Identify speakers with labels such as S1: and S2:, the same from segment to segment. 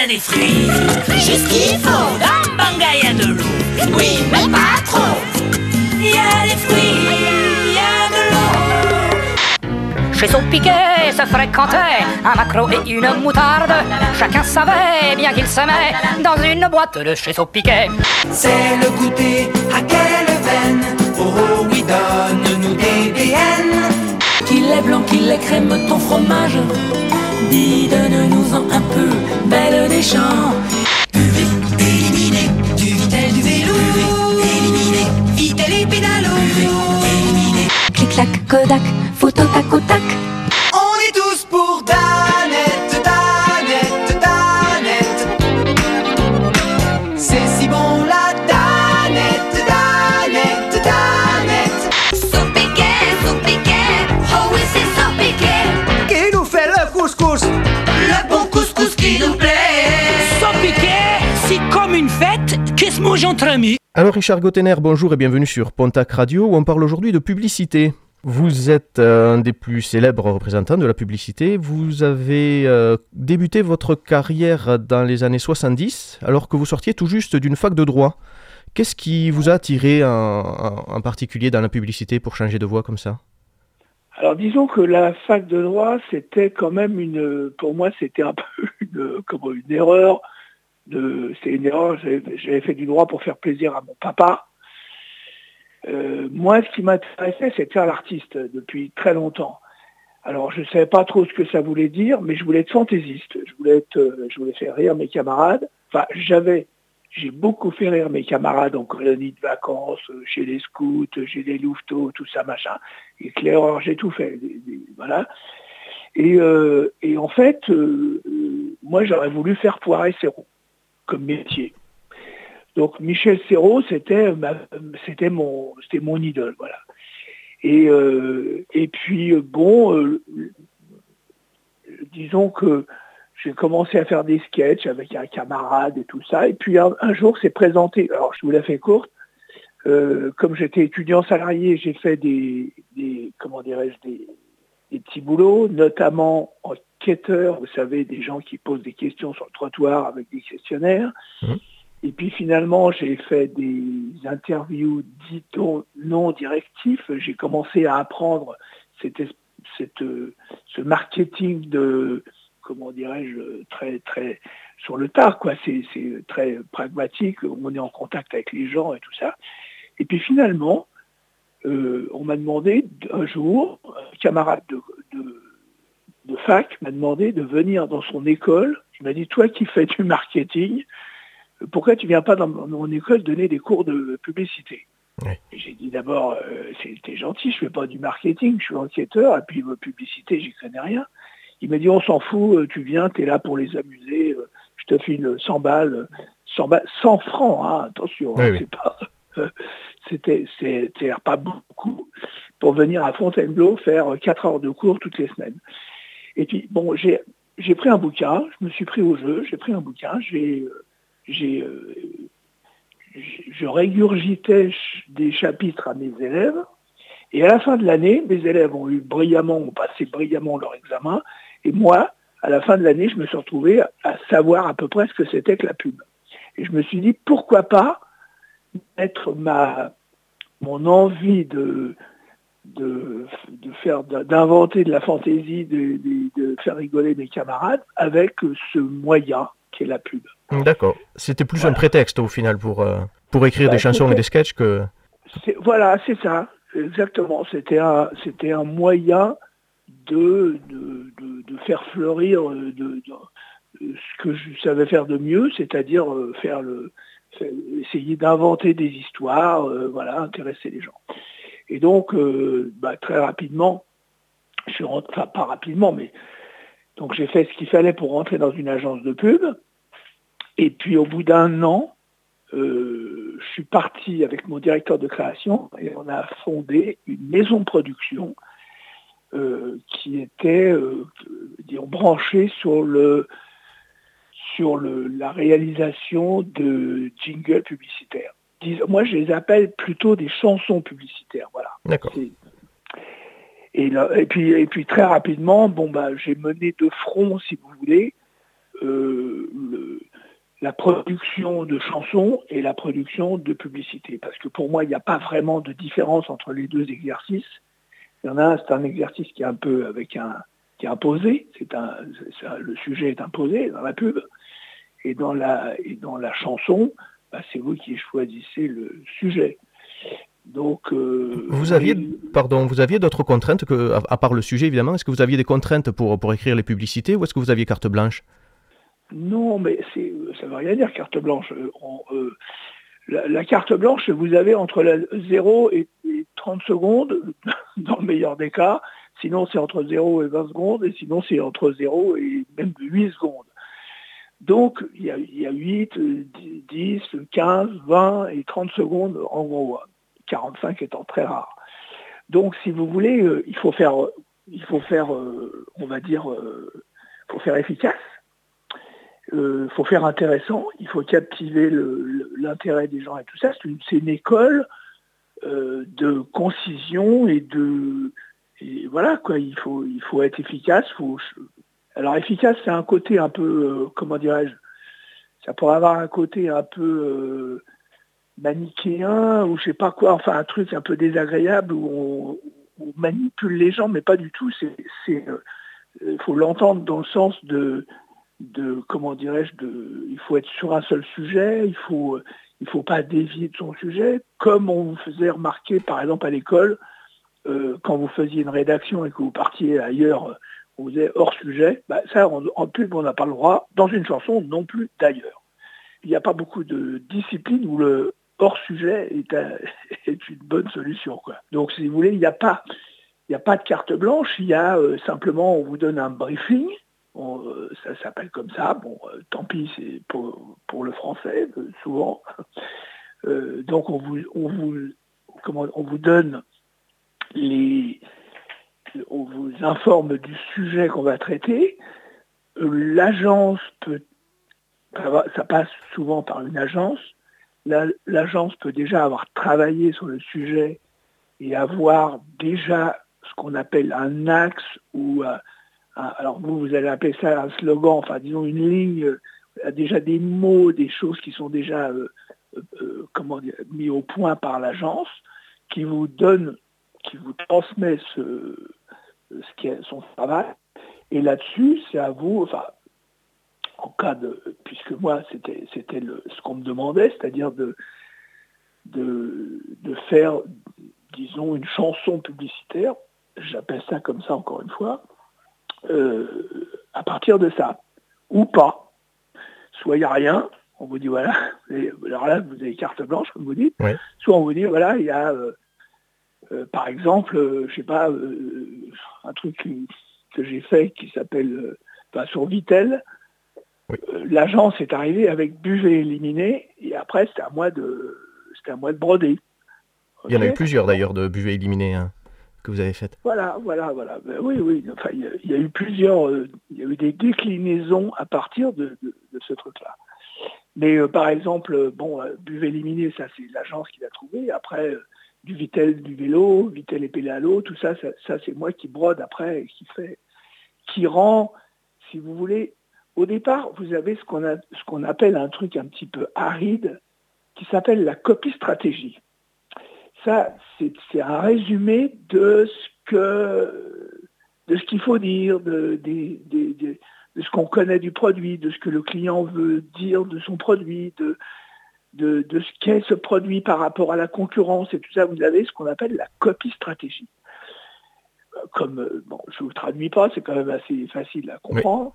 S1: y a des fruits, juste qu'il faut. Dans Banga, y a de l'eau, oui, mais pas trop. Y a des fruits, y a de l'eau.
S2: Chez son piquet se fréquentait un macro et une moutarde. Chacun savait bien qu'il se met dans une boîte de chez son piquet.
S1: C'est le goûter à quelle veine Oh oui, donne-nous des BN Qu'il est blanc, qu'il est crème, ton fromage. Dis, donne-nous-en un peu, belle des champs. Buvez, éliminez, du vitel, du vélo. Buvez, éliminez, vitel et pédalo. Buvez, éliminez
S3: Clic-clac, Kodak, photo tac au tac.
S4: Se mange entre amis.
S5: Alors Richard Gottener, bonjour et bienvenue sur Pontac Radio où on parle aujourd'hui de publicité. Vous êtes euh, un des plus célèbres représentants de la publicité. Vous avez euh, débuté votre carrière dans les années 70 alors que vous sortiez tout juste d'une fac de droit. Qu'est-ce qui vous a attiré en, en- en particulier dans la publicité pour changer de voie comme ça?
S6: Alors disons que la fac de droit, c'était quand même une, pour moi, c'était un peu une, comment, une erreur. De, c'était une erreur. J'avais fait du droit pour faire plaisir à mon papa. Euh, moi, ce qui m'intéressait, c'est de faire l'artiste depuis très longtemps. Alors, je ne savais pas trop ce que ça voulait dire, mais je voulais être fantaisiste. Je voulais être, euh, je voulais faire rire mes camarades. Enfin, j'avais, j'ai beaucoup fait rire mes camarades en colonie de vacances, euh, chez les scouts, chez les louveteaux, tout ça, machin. Éclaireur, j'ai tout fait. voilà. Et, en fait, moi, j'aurais voulu faire Poiret Serrault comme métier. Donc Michel Serrault, c'était c'était mon c'était mon idole, voilà. Et euh, et puis euh, bon, euh, disons que j'ai commencé à faire des sketchs avec un camarade et tout ça. Et puis un, jour, c'est présenté. Alors je vous la fais courte. Comme j'étais étudiant salarié, j'ai fait des comment dirais-je des, des petits boulots, notamment en quêteur, vous savez, des gens qui posent des questions sur le trottoir avec des questionnaires.
S5: Mhm.
S6: Et puis finalement, j'ai fait des interviews dites non directifs. J'ai commencé à apprendre cette, cette, euh, ce marketing de, comment dirais-je, très, très sur le tard, quoi. C'est très pragmatique. On est en contact avec les gens et tout ça. Et puis finalement, euh, on m'a demandé un jour, un camarade de, de, de fac m'a demandé de venir dans son école. Il m'a dit, toi qui fais du marketing, pourquoi tu viens pas dans mon école donner des cours de publicité J'ai dit d'abord, euh, c'était gentil, je fais pas du marketing, je suis enquêteur, et puis euh, publicité, j'y connais rien. Il m'a dit, on s'en fout, euh, tu viens, tu es là pour les amuser, euh, je te file 100 balles, euh, 100, balles, 100 francs, hein, attention,
S5: Oui,
S6: hein,
S5: oui.
S6: c'est pas, c'était, pas beaucoup pour venir à Fontainebleau faire 4 heures de cours toutes les semaines. Et puis, bon, j'ai, pris un bouquin, je me suis pris au jeu, j'ai pris un bouquin, j'ai, euh, euh, je régurgitais des chapitres à mes élèves, et à la fin de l'année, mes élèves ont eu brillamment, ont passé brillamment leur examen, et moi, à la fin de l'année, je me suis retrouvé à savoir à peu près ce que c'était que la pub. Et je me suis dit, pourquoi pas mettre ma, mon envie de, de, de faire, d'inventer de la fantaisie, de, de- faire rigoler mes camarades avec ce moyen qui est la pub.
S5: D'accord. C'était plus
S6: Voilà.
S5: un prétexte au final pour, euh, pour écrire
S6: Bah,
S5: des chansons et des sketchs que...
S6: Voilà, c'est ça, exactement. C'était un, c'était un moyen de, de, de- faire fleurir euh, de, ce que je savais faire de mieux, c'est-à-dire euh, faire le, essayer d'inventer des histoires, euh, voilà, intéresser les gens. Et donc, euh, bah, très rapidement, je suis rentré, enfin pas rapidement, mais donc j'ai fait ce qu'il fallait pour rentrer dans une agence de pub. Et puis au bout d'un an, euh, je suis parti avec mon directeur de création et on a fondé une maison de production qui était branchée sur le sur le, la réalisation de jingles publicitaires. Moi, je les appelle plutôt des chansons publicitaires. Voilà.
S5: D'accord.
S6: Et, là- et, puis, et puis très rapidement, bon, bah, j'ai mené de front, si vous voulez, euh, le- la production de chansons et la production de publicité. Parce que pour moi, il n'y a pas vraiment de différence entre les deux exercices. Il y en a un, c'est un exercice qui est un peu avec un qui est imposé, c'est un, le sujet est imposé dans la pub, et dans la, et dans la chanson, bah, c'est vous qui choisissez le sujet. Donc,
S5: euh, vous aviez, pardon, vous aviez d'autres contraintes que, à, part le sujet évidemment? Est-ce que vous aviez des contraintes pour, pour écrire les publicités ou est-ce que vous aviez carte blanche?
S6: Non, mais c'est, ça ne veut rien dire carte blanche. Euh, euh, la, carte blanche, vous avez entre la 0 et, 30 secondes, dans le meilleur des cas. Sinon, c'est entre 0 et 20 secondes, et sinon, c'est entre 0 et même 8 secondes. Donc, il y, a, il y a 8, 10, 15, 20 et 30 secondes en gros. 45 étant très rare. Donc, si vous voulez, euh, il faut faire, euh, on va dire, euh, faut faire efficace, il faut faire intéressant, il faut captiver l'intérêt des gens et tout ça. C'est une, école de concision et de... voilà, il faut être efficace. Alors, efficace, c'est un côté un peu, comment dirais-je, ça pourrait avoir un côté un peu manichéen ou je sais pas quoi, enfin un truc un peu désagréable où on, manipule les gens, mais pas du tout. C'est, il euh, faut l'entendre dans le sens de, comment dirais-je, il faut être sur un seul sujet, il faut, il faut pas dévier de son sujet, comme on vous faisait remarquer par exemple à l'école euh, quand vous faisiez une rédaction et que vous partiez ailleurs, vous faisiez hors sujet. Bah, ça, en, pub, on n'a pas le droit. Dans une chanson, non plus d'ailleurs il n'y a pas beaucoup de disciplines où le hors sujet est, une bonne solution. Donc si vous voulez, il n'y a pas de carte blanche, il y a euh, simplement on vous donne un briefing, euh, ça s'appelle comme ça, bon euh, tant pis c'est pour, le français souvent. donc on vous donne les on vous informe du sujet qu'on va traiter. L'agence peut ça passe souvent par une agence l'agence peut déjà avoir travaillé sur le sujet et avoir déjà ce qu'on appelle un axe ou euh, alors vous, vous allez appeler ça un slogan, enfin disons une ligne, euh, déjà des mots, des choses qui sont déjà euh, comment mis au point par l'agence, qui vous donne, qui vous transmet ce, ce qui est son travail. Et là-dessus, c'est à vous, enfin, en cas de, puisque moi c'était c'était ce qu'on me demandait, c'est-à-dire de, de, faire, disons, une chanson publicitaire, j'appelle ça comme ça encore une fois, euh, à partir de ça, ou pas. Soit il n'y a rien, on vous dit voilà, alors là vous avez carte blanche comme vous dites, soit on vous dit voilà, il y a euh, par exemple, je sais pas, un truc que j'ai fait qui s'appelle sur Vitel, euh, l'agence est arrivée avec buvet éliminé et après c'était à moi de c'était à moi de broder.
S5: Il y en a eu plusieurs d'ailleurs de buvet éliminé hein, que vous avez faites.
S6: Voilà, voilà, voilà. Ben oui, oui. Enfin, il y, a, eu plusieurs, euh, il y a eu des déclinaisons à partir de, ce truc-là. Mais euh, par exemple, bon, buvet éliminé, ça c'est l'agence qui l'a trouvé. Après, du Vitel du vélo, Vitel et Pédalo, tout ça, ça, ça c'est moi qui brode après qui fait, qui rend, si vous voulez, au départ, vous avez ce qu'on appelle un truc un petit peu aride qui s'appelle la copie stratégie. Ça, c'est un résumé de ce que de ce qu'il faut dire, de, ce qu'on connaît du produit, de ce que le client veut dire de son produit, de, de, ce qu'est ce produit par rapport à la concurrence et tout ça. Vous avez ce qu'on appelle la copie stratégie. Comme, bon, je ne vous traduis pas, c'est quand même assez facile à comprendre.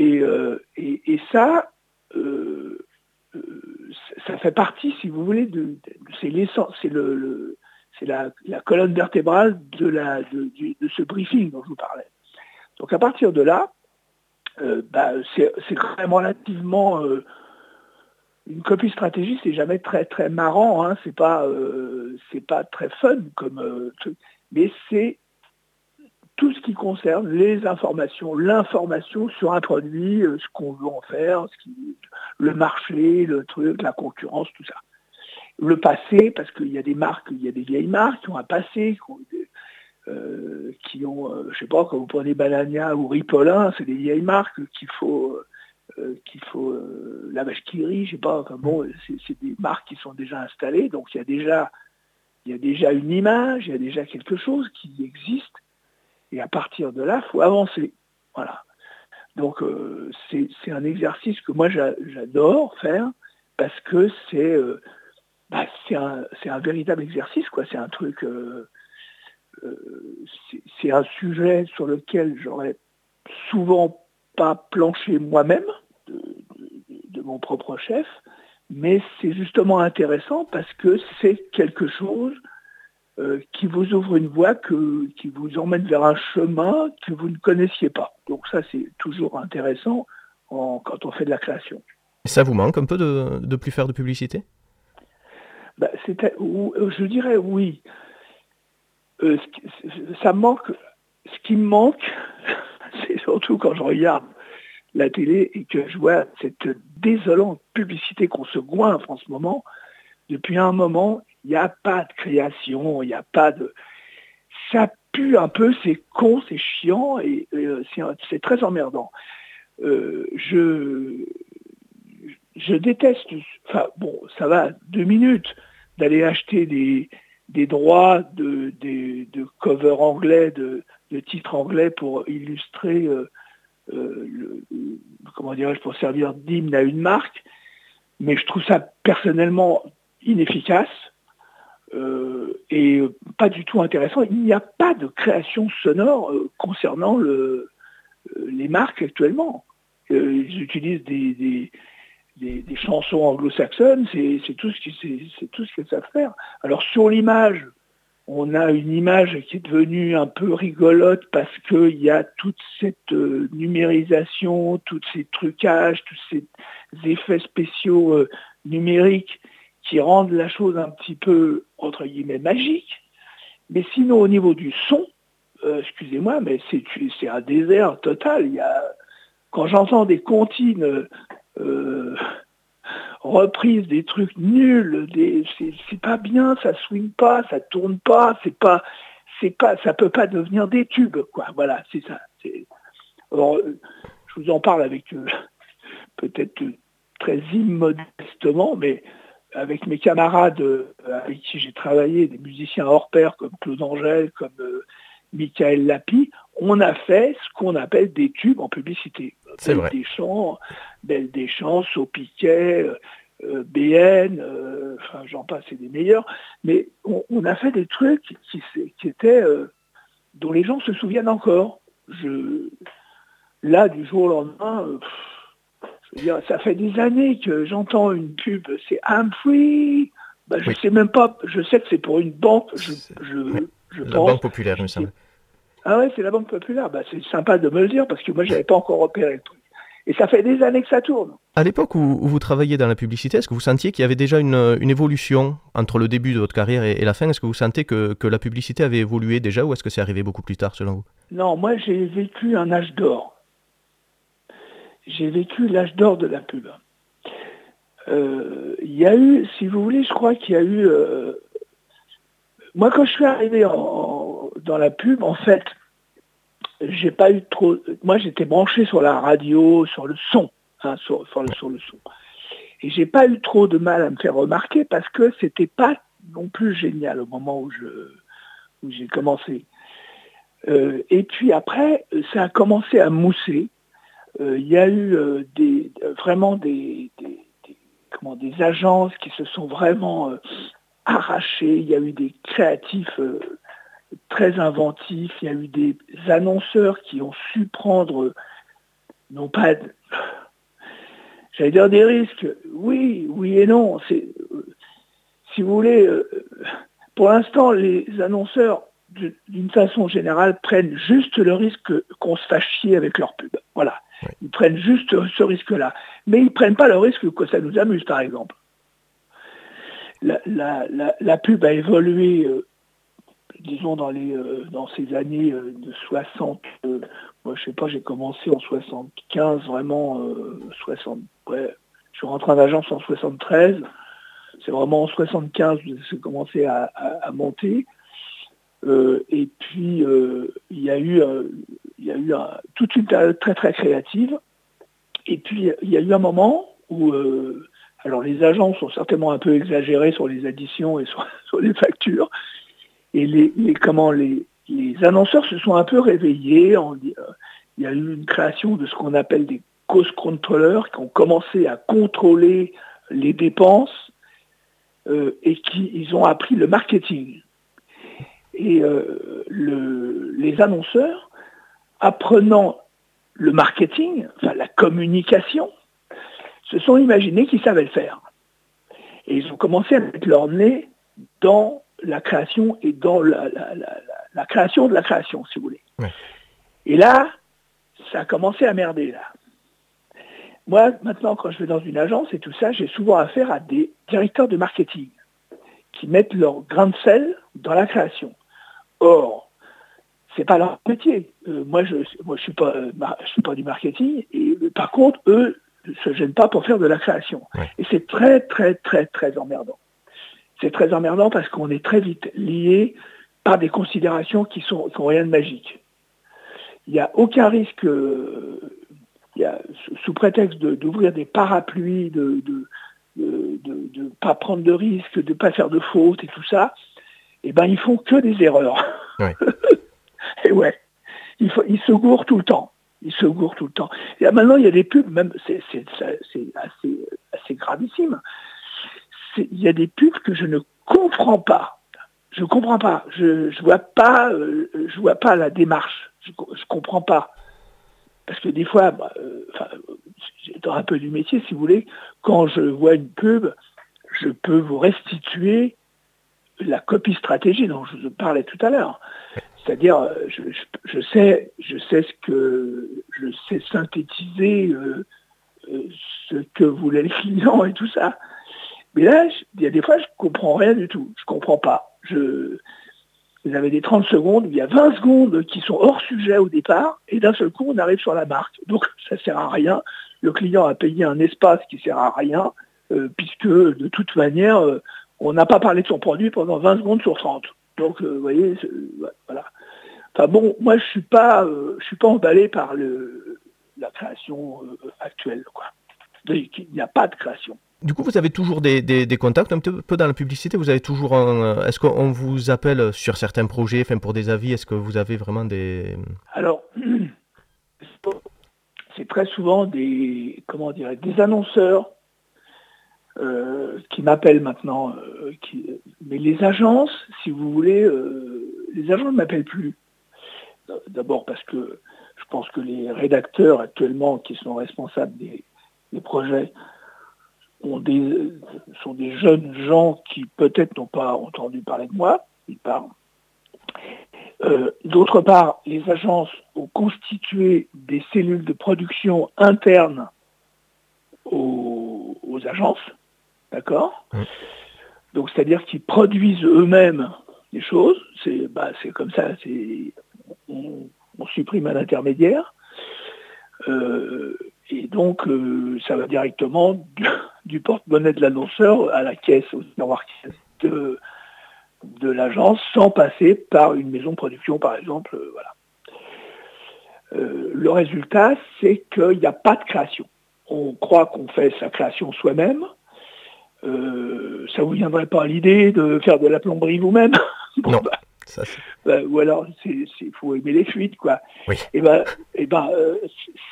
S6: Euh, et, ça, euh, euh, ça fait partie, si vous voulez, de, c'est l'essence, c'est le, c'est la, colonne vertébrale de, la, de, ce briefing dont je vous parlais. Donc à partir de là, bah, c'est, quand même relativement une copie stratégie, c'est jamais très très marrant, hein, c'est pas c'est pas très fun comme truc, mais c'est tout ce qui concerne les informations, l'information sur un produit, euh, ce qu'on veut en faire, le marché, le truc, la concurrence, tout ça. Le passé, parce qu'il y a des marques, il y a des vieilles marques qui ont un passé, qui ont, euh, euh, je sais pas, quand vous prenez Banania ou Ripolin, c'est des vieilles marques qu'il faut, euh, qu'il faut euh, la vache qui rit, je sais pas, enfin bon, c'est des marques qui sont déjà installées, donc il y a déjà il y a déjà une image, il y a déjà quelque chose qui existe, et à partir de là, il faut avancer. Voilà. Donc euh, c'est un exercice que moi j'a- j'adore faire parce que c'est bah, un, un véritable exercice, quoi. C'est un truc, c'est un sujet sur lequel j'aurais souvent pas planché moi-même de, de- de mon propre chef, mais c'est justement intéressant parce que c'est quelque chose euh, qui vous ouvre une voie, que, qui vous emmène vers un chemin que vous ne connaissiez pas. Donc ça, c'est toujours intéressant en- quand on fait de la création.
S5: Ça vous manque un peu de, de plus faire de publicité?
S6: Euh, je dirais oui. Euh, ça manque. Ce qui me manque, surtout quand je regarde la télé et que je vois cette désolante publicité qu'on se goinfre en ce moment. Depuis un moment, il n'y a pas de création, il n'y a pas de. Ça pue un peu, c'est con, c'est chiant et, euh, c'est très emmerdant. Euh, je, je déteste, enfin bon, ça va deux minutes d'aller acheter des, des droits de, des- de cover anglais, de, de titres anglais pour illustrer, euh, euh, le- comment dirais-je, pour servir d'hymne à une marque, mais je trouve ça personnellement inefficace euh, et pas du tout intéressant. Il n'y a pas de création sonore concernant le, les marques actuellement. Ils utilisent des, des, chansons anglo-saxonnes, c'est tout ce qui- c'est c'est tout ce qu'elles savent faire. Alors sur l'image, on a une image qui est devenue un peu rigolote parce qu'il y a toute cette euh, numérisation, tous ces trucages, tous ces effets spéciaux euh, numériques qui rendent la chose un petit peu, entre guillemets, magique. Mais sinon, au niveau du son, euh, excusez-moi, mais c'est un désert total. Quand j'entends des comptines reprises, des trucs nuls, c'est, pas bien, ça swing pas, ça tourne pas, c'est pas, c'est pas, ça peut pas devenir des tubes, quoi. Voilà, c'est ça. Euh, je vous en parle avec euh, peut-être euh, très immodestement, mais avec mes camarades avec qui j'ai travaillé, des musiciens hors pair comme Claude Angèle, comme Michael Lapi, on a fait ce qu'on appelle des tubes en publicité.
S5: C'est
S6: Belle
S5: vrai.
S6: Deschamps, Belle Deschamps, Saupiquet, euh, euh, BN, euh, enfin j'en passe, c'est des meilleurs, mais on, on a fait des trucs qui, qui étaient euh, dont les gens se souviennent encore. Je, là, du jour au lendemain, pff, je veux dire, ça fait des années que j'entends une pub, c'est free. Bah, je
S5: Oui.
S6: sais même pas, je sais que c'est pour une banque, je,
S5: C'est-
S6: je,
S5: oui.
S6: je
S5: La
S6: pense.
S5: Banque Populaire, il me semble.
S6: Ah ouais, c'est la Banque Populaire. Bah, c'est sympa de me le dire parce que moi, j'avais pas encore repéré le truc. Et ça fait des années que ça tourne.
S5: À l'époque où, vous travailliez dans la publicité, est-ce que vous sentiez qu'il y avait déjà une, une évolution entre le début de votre carrière et, et la fin? Est-ce que vous sentez que, que la publicité avait évolué déjà ou est-ce que c'est arrivé beaucoup plus tard selon vous?
S6: Non, moi, j'ai vécu un âge d'or. J'ai vécu l'âge d'or de la pub. Euh, Il y a eu, si vous voulez, je crois qu'il y a eu... euh, Moi, quand je suis arrivé en- en- dans la pub, en fait, j'ai pas eu trop... Moi, j'étais branché sur la radio, sur le son, hein, sur, le, son. Et j'ai pas eu trop de mal à me faire remarquer parce que c'était pas non plus génial au moment où je j'ai commencé. Euh, et puis après, ça a commencé à mousser. Euh, Il y a eu euh, des, vraiment des, comment, des agences qui se sont vraiment arrachées. Il y a eu des créatifs très inventifs. Il y a eu des annonceurs qui ont su prendre, non pas, j'allais dire des risques. Oui, oui et non. C'est, si vous voulez, euh, pour l'instant, les annonceurs d'une façon générale, prennent juste le risque qu'on se fasse chier avec leur pub. Voilà.
S5: Oui.
S6: Ils prennent juste ce risque-là. Mais ils prennent pas le risque que ça nous amuse, par exemple. La, la- la- la pub a évolué, euh, disons, dans, les, euh, dans ces années euh, de 60. euh, moi, je sais pas, j'ai commencé en 75, vraiment, euh, 60. Ouais, je suis rentré en agence en 73. C'est vraiment en 75 que j'ai commencé à, monter. Et puis, il y a eu, il y a eu un- toute une période très très créative. et puis il y a eu un moment où, alors les agents sont certainement un peu exagérés sur les additions et sur les factures, et les, comment les, annonceurs se sont un peu réveillés. euh, il y a eu une création de ce qu'on appelle des cost controllers qui ont commencé à contrôler les dépenses euh, et qui ils ont appris le marketing. Et euh, le- les annonceurs, apprenant le marketing, enfin la communication, se sont imaginés qu'ils savaient le faire. Et ils ont commencé à mettre leur nez dans la création et dans la, la- la- la- la création de la création, si vous voulez.
S5: Ouais.
S6: Et là, ça a commencé à merder, là. Moi, maintenant, quand je vais dans une agence et tout ça, j'ai souvent affaire à des directeurs de marketing qui mettent leur grain de sel dans la création. Or, c'est pas leur métier. Euh, moi, je moi, je suis pas euh, je suis pas du marketing et euh, par contre, eux ne se gênent pas pour faire de la création.
S5: Ouais.
S6: Et c'est très très très très emmerdant. C'est très emmerdant parce qu'on est très vite lié par des considérations qui sont qui ont rien de magique. Il n'y a aucun risque euh, il y a, sous- prétexte de- d'ouvrir des parapluies, de de, de, de pas prendre de risques, de pas faire de fautes et tout ça, eh ben ils font que des erreurs. Et ouais, ils, se gourrent tout le temps. Ils se gourrent tout le temps. Et là, maintenant, il y a des pubs, même c'est assez gravissime. Il y a des pubs que je ne comprends pas. Je comprends pas. Je, je vois pas. euh, vois pas la démarche. Je, je comprends pas. Parce que des fois, bah, euh, dans un peu du métier, si vous voulez, quand je vois une pub, je peux vous restituer la copie stratégie dont je vous parlais tout à l'heure. C'est-à-dire, euh, je, sais, je sais ce que je sais synthétiser ce que voulaient les clients et tout ça. Mais là, il y a des fois, je comprends rien du tout. Je comprends pas. Je, vous avez des 30 secondes, il y a 20 secondes qui sont hors sujet au départ, et d'un seul coup, on arrive sur la marque. Donc, ça sert à rien. Le client a payé un espace qui sert à rien, euh, puisque de toute manière, euh, on n'a pas parlé de son produit pendant 20 secondes sur 30. Donc, euh, vous voyez, voilà. Enfin bon, moi, je suis pas, je suis pas emballé par le, la création actuelle, quoi. Il n'y a pas de création.
S5: Du coup, vous avez toujours des, contacts un peu dans la publicité? Vous avez toujours un, euh, Est-ce qu'on vous appelle sur certains projets, enfin pour des avis? Est-ce que vous avez vraiment des
S6: Alors, c'est très souvent des, comment dire, des annonceurs euh, qui m'appellent maintenant. euh, mais les agences, si vous voulez, euh, les agents ne m'appellent plus. D'abord parce que je pense que les rédacteurs actuellement qui sont responsables des projets ont des, sont des jeunes gens qui peut-être n'ont pas entendu parler de moi, ils parlent. Euh, D'autre part, les agences ont constitué des cellules de production internes aux, aux agences, d'accord? Donc c'est-à-dire qu'ils produisent eux-mêmes des choses. C'est bah, c'est comme ça. On supprime un intermédiaire. Euh, et donc, euh, ça va directement du, porte-monnaie de l'annonceur à la caisse, au tiroir caisse de, de l'agence, sans passer par une maison de production, par exemple. euh, voilà. Euh, le résultat, c'est qu'il n'y a pas de création. On croit qu'on fait sa création soi-même. Euh, ça vous viendrait pas à l'idée de faire de la plomberie vous-même Bon,
S5: Non.
S6: bah,
S5: ça,
S6: bah, ou alors c'est c'est- faut aimer les fuites quoi.
S5: Oui.
S6: Et ben et ben euh,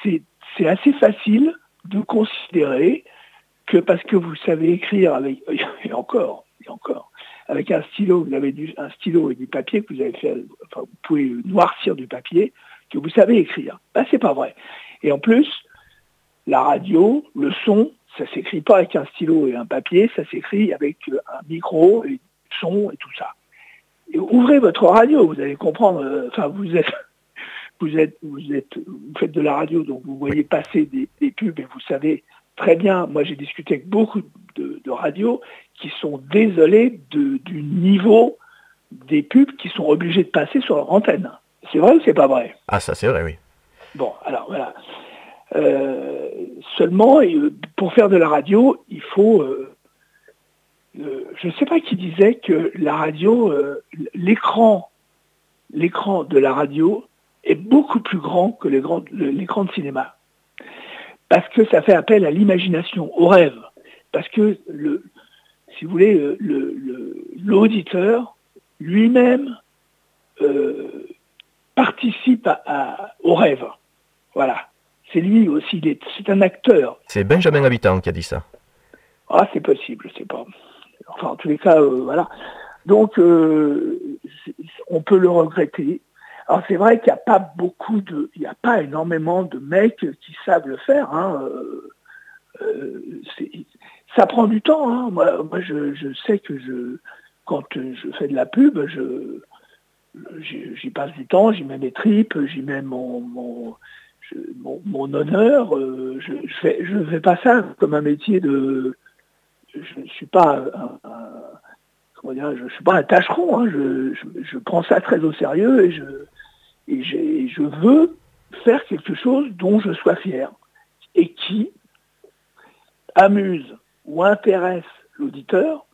S6: c'est c'est assez facile de considérer que parce que vous savez écrire avec et encore et encore avec un stylo vous avez du, un stylo et du papier que vous avez fait enfin vous pouvez noircir du papier que vous savez écrire. Ben c'est pas vrai. Et en plus la radio, le son, ça s'écrit pas avec un stylo et un papier, ça s'écrit avec euh, un micro et son et tout ça. Et ouvrez votre radio, vous allez comprendre. euh, Enfin, vous êtes, vous êtes, vous êtes, vous faites de la radio, donc vous voyez passer des, des pubs et vous savez très bien. Moi, j'ai discuté avec beaucoup de, de radios qui sont désolés de- du niveau des pubs qui sont obligés de passer sur leur antenne. C'est vrai ou c'est pas vrai?
S5: Ah, ça c'est vrai, oui.
S6: Bon, alors voilà. Euh, seulement, euh, pour faire de la radio, il faut. euh, euh, je ne sais pas qui disait que la radio, l'écran, l'écran de la radio est beaucoup plus grand que l'écran de cinéma. Parce que ça fait appel à l'imagination, au rêve. Parce que, le, si vous voulez, le- le- l'auditeur lui-même euh, participe à- à- au rêve. Voilà. C'est lui aussi, c'est un acteur.
S5: C'est Benjamin Habitant qui a dit ça.
S6: Ah, c'est possible, c'est pas. Enfin, en tous les cas, euh, voilà. Donc, euh, on peut le regretter. Alors, c'est vrai qu'il n'y a pas beaucoup de, il n'y a pas énormément de mecs qui savent le faire. hein. Euh, euh, ça prend du temps. hein. Moi, moi, je, sais que je, quand je fais de la pub, je, j'y passe du temps, j'y mets mes tripes, j'y mets mon, mon, honneur. euh, je ne fais, je fais pas ça comme un métier de. Je ne suis pas un, je suis pas un tâcheron. hein, je- je prends ça très au sérieux et je, et je veux faire quelque chose dont je sois fier et qui amuse ou intéresse l'auditeur.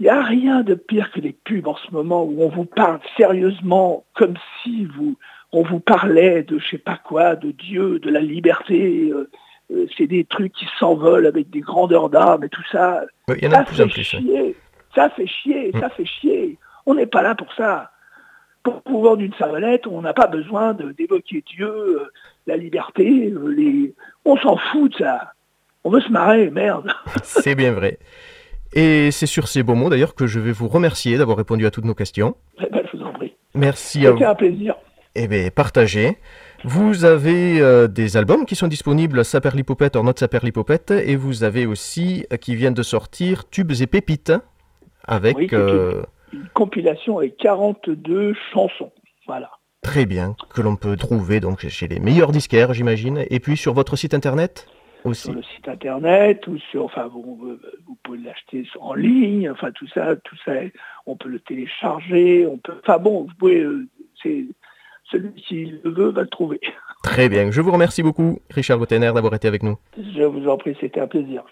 S6: Il n'y a rien de pire que les pubs en ce moment où on vous parle sérieusement comme si vous, on vous parlait de je sais pas quoi, de Dieu, de la liberté. euh, euh, c'est des trucs qui s'envolent avec des grandeurs d'âme et tout ça.
S5: Oui, Il y en a
S6: Ça fait
S5: plus.
S6: chier. Ça fait chier,
S5: Mm.
S6: ça fait chier. On n'est pas là pour ça. Pour pouvoir d'une savonnette, on n'a pas besoin de- d'évoquer Dieu, euh, la liberté, euh, les... on s'en fout de ça. On veut se marrer, merde.
S5: C'est bien vrai. Et c'est sur ces beaux mots d'ailleurs que je vais vous remercier d'avoir répondu à toutes nos questions.
S6: Eh ben, je vous en prie.
S5: Merci à vous.
S6: C'était un plaisir.
S5: Eh bien, partagez. Vous avez euh, des albums qui sont disponibles Saperlipopette or Not Saperlipopette et vous avez aussi qui viennent de sortir Tubes et Pépites avec
S6: Oui, Une compilation avec 42 chansons. Voilà.
S5: très bien que l'on peut trouver donc chez les meilleurs disquaires, j'imagine, et puis sur votre site internet aussi.
S6: Sur le site internet ou sur, enfin, vous, vous pouvez l'acheter en ligne, enfin, tout ça, tout ça, on peut le télécharger, on peut, enfin bon, vous pouvez, euh, c'est, celui qui le veut va le trouver.
S5: Très bien. Je vous remercie beaucoup, Richard Gottener, d'avoir été avec nous.
S6: Je vous en prie, c'était un plaisir.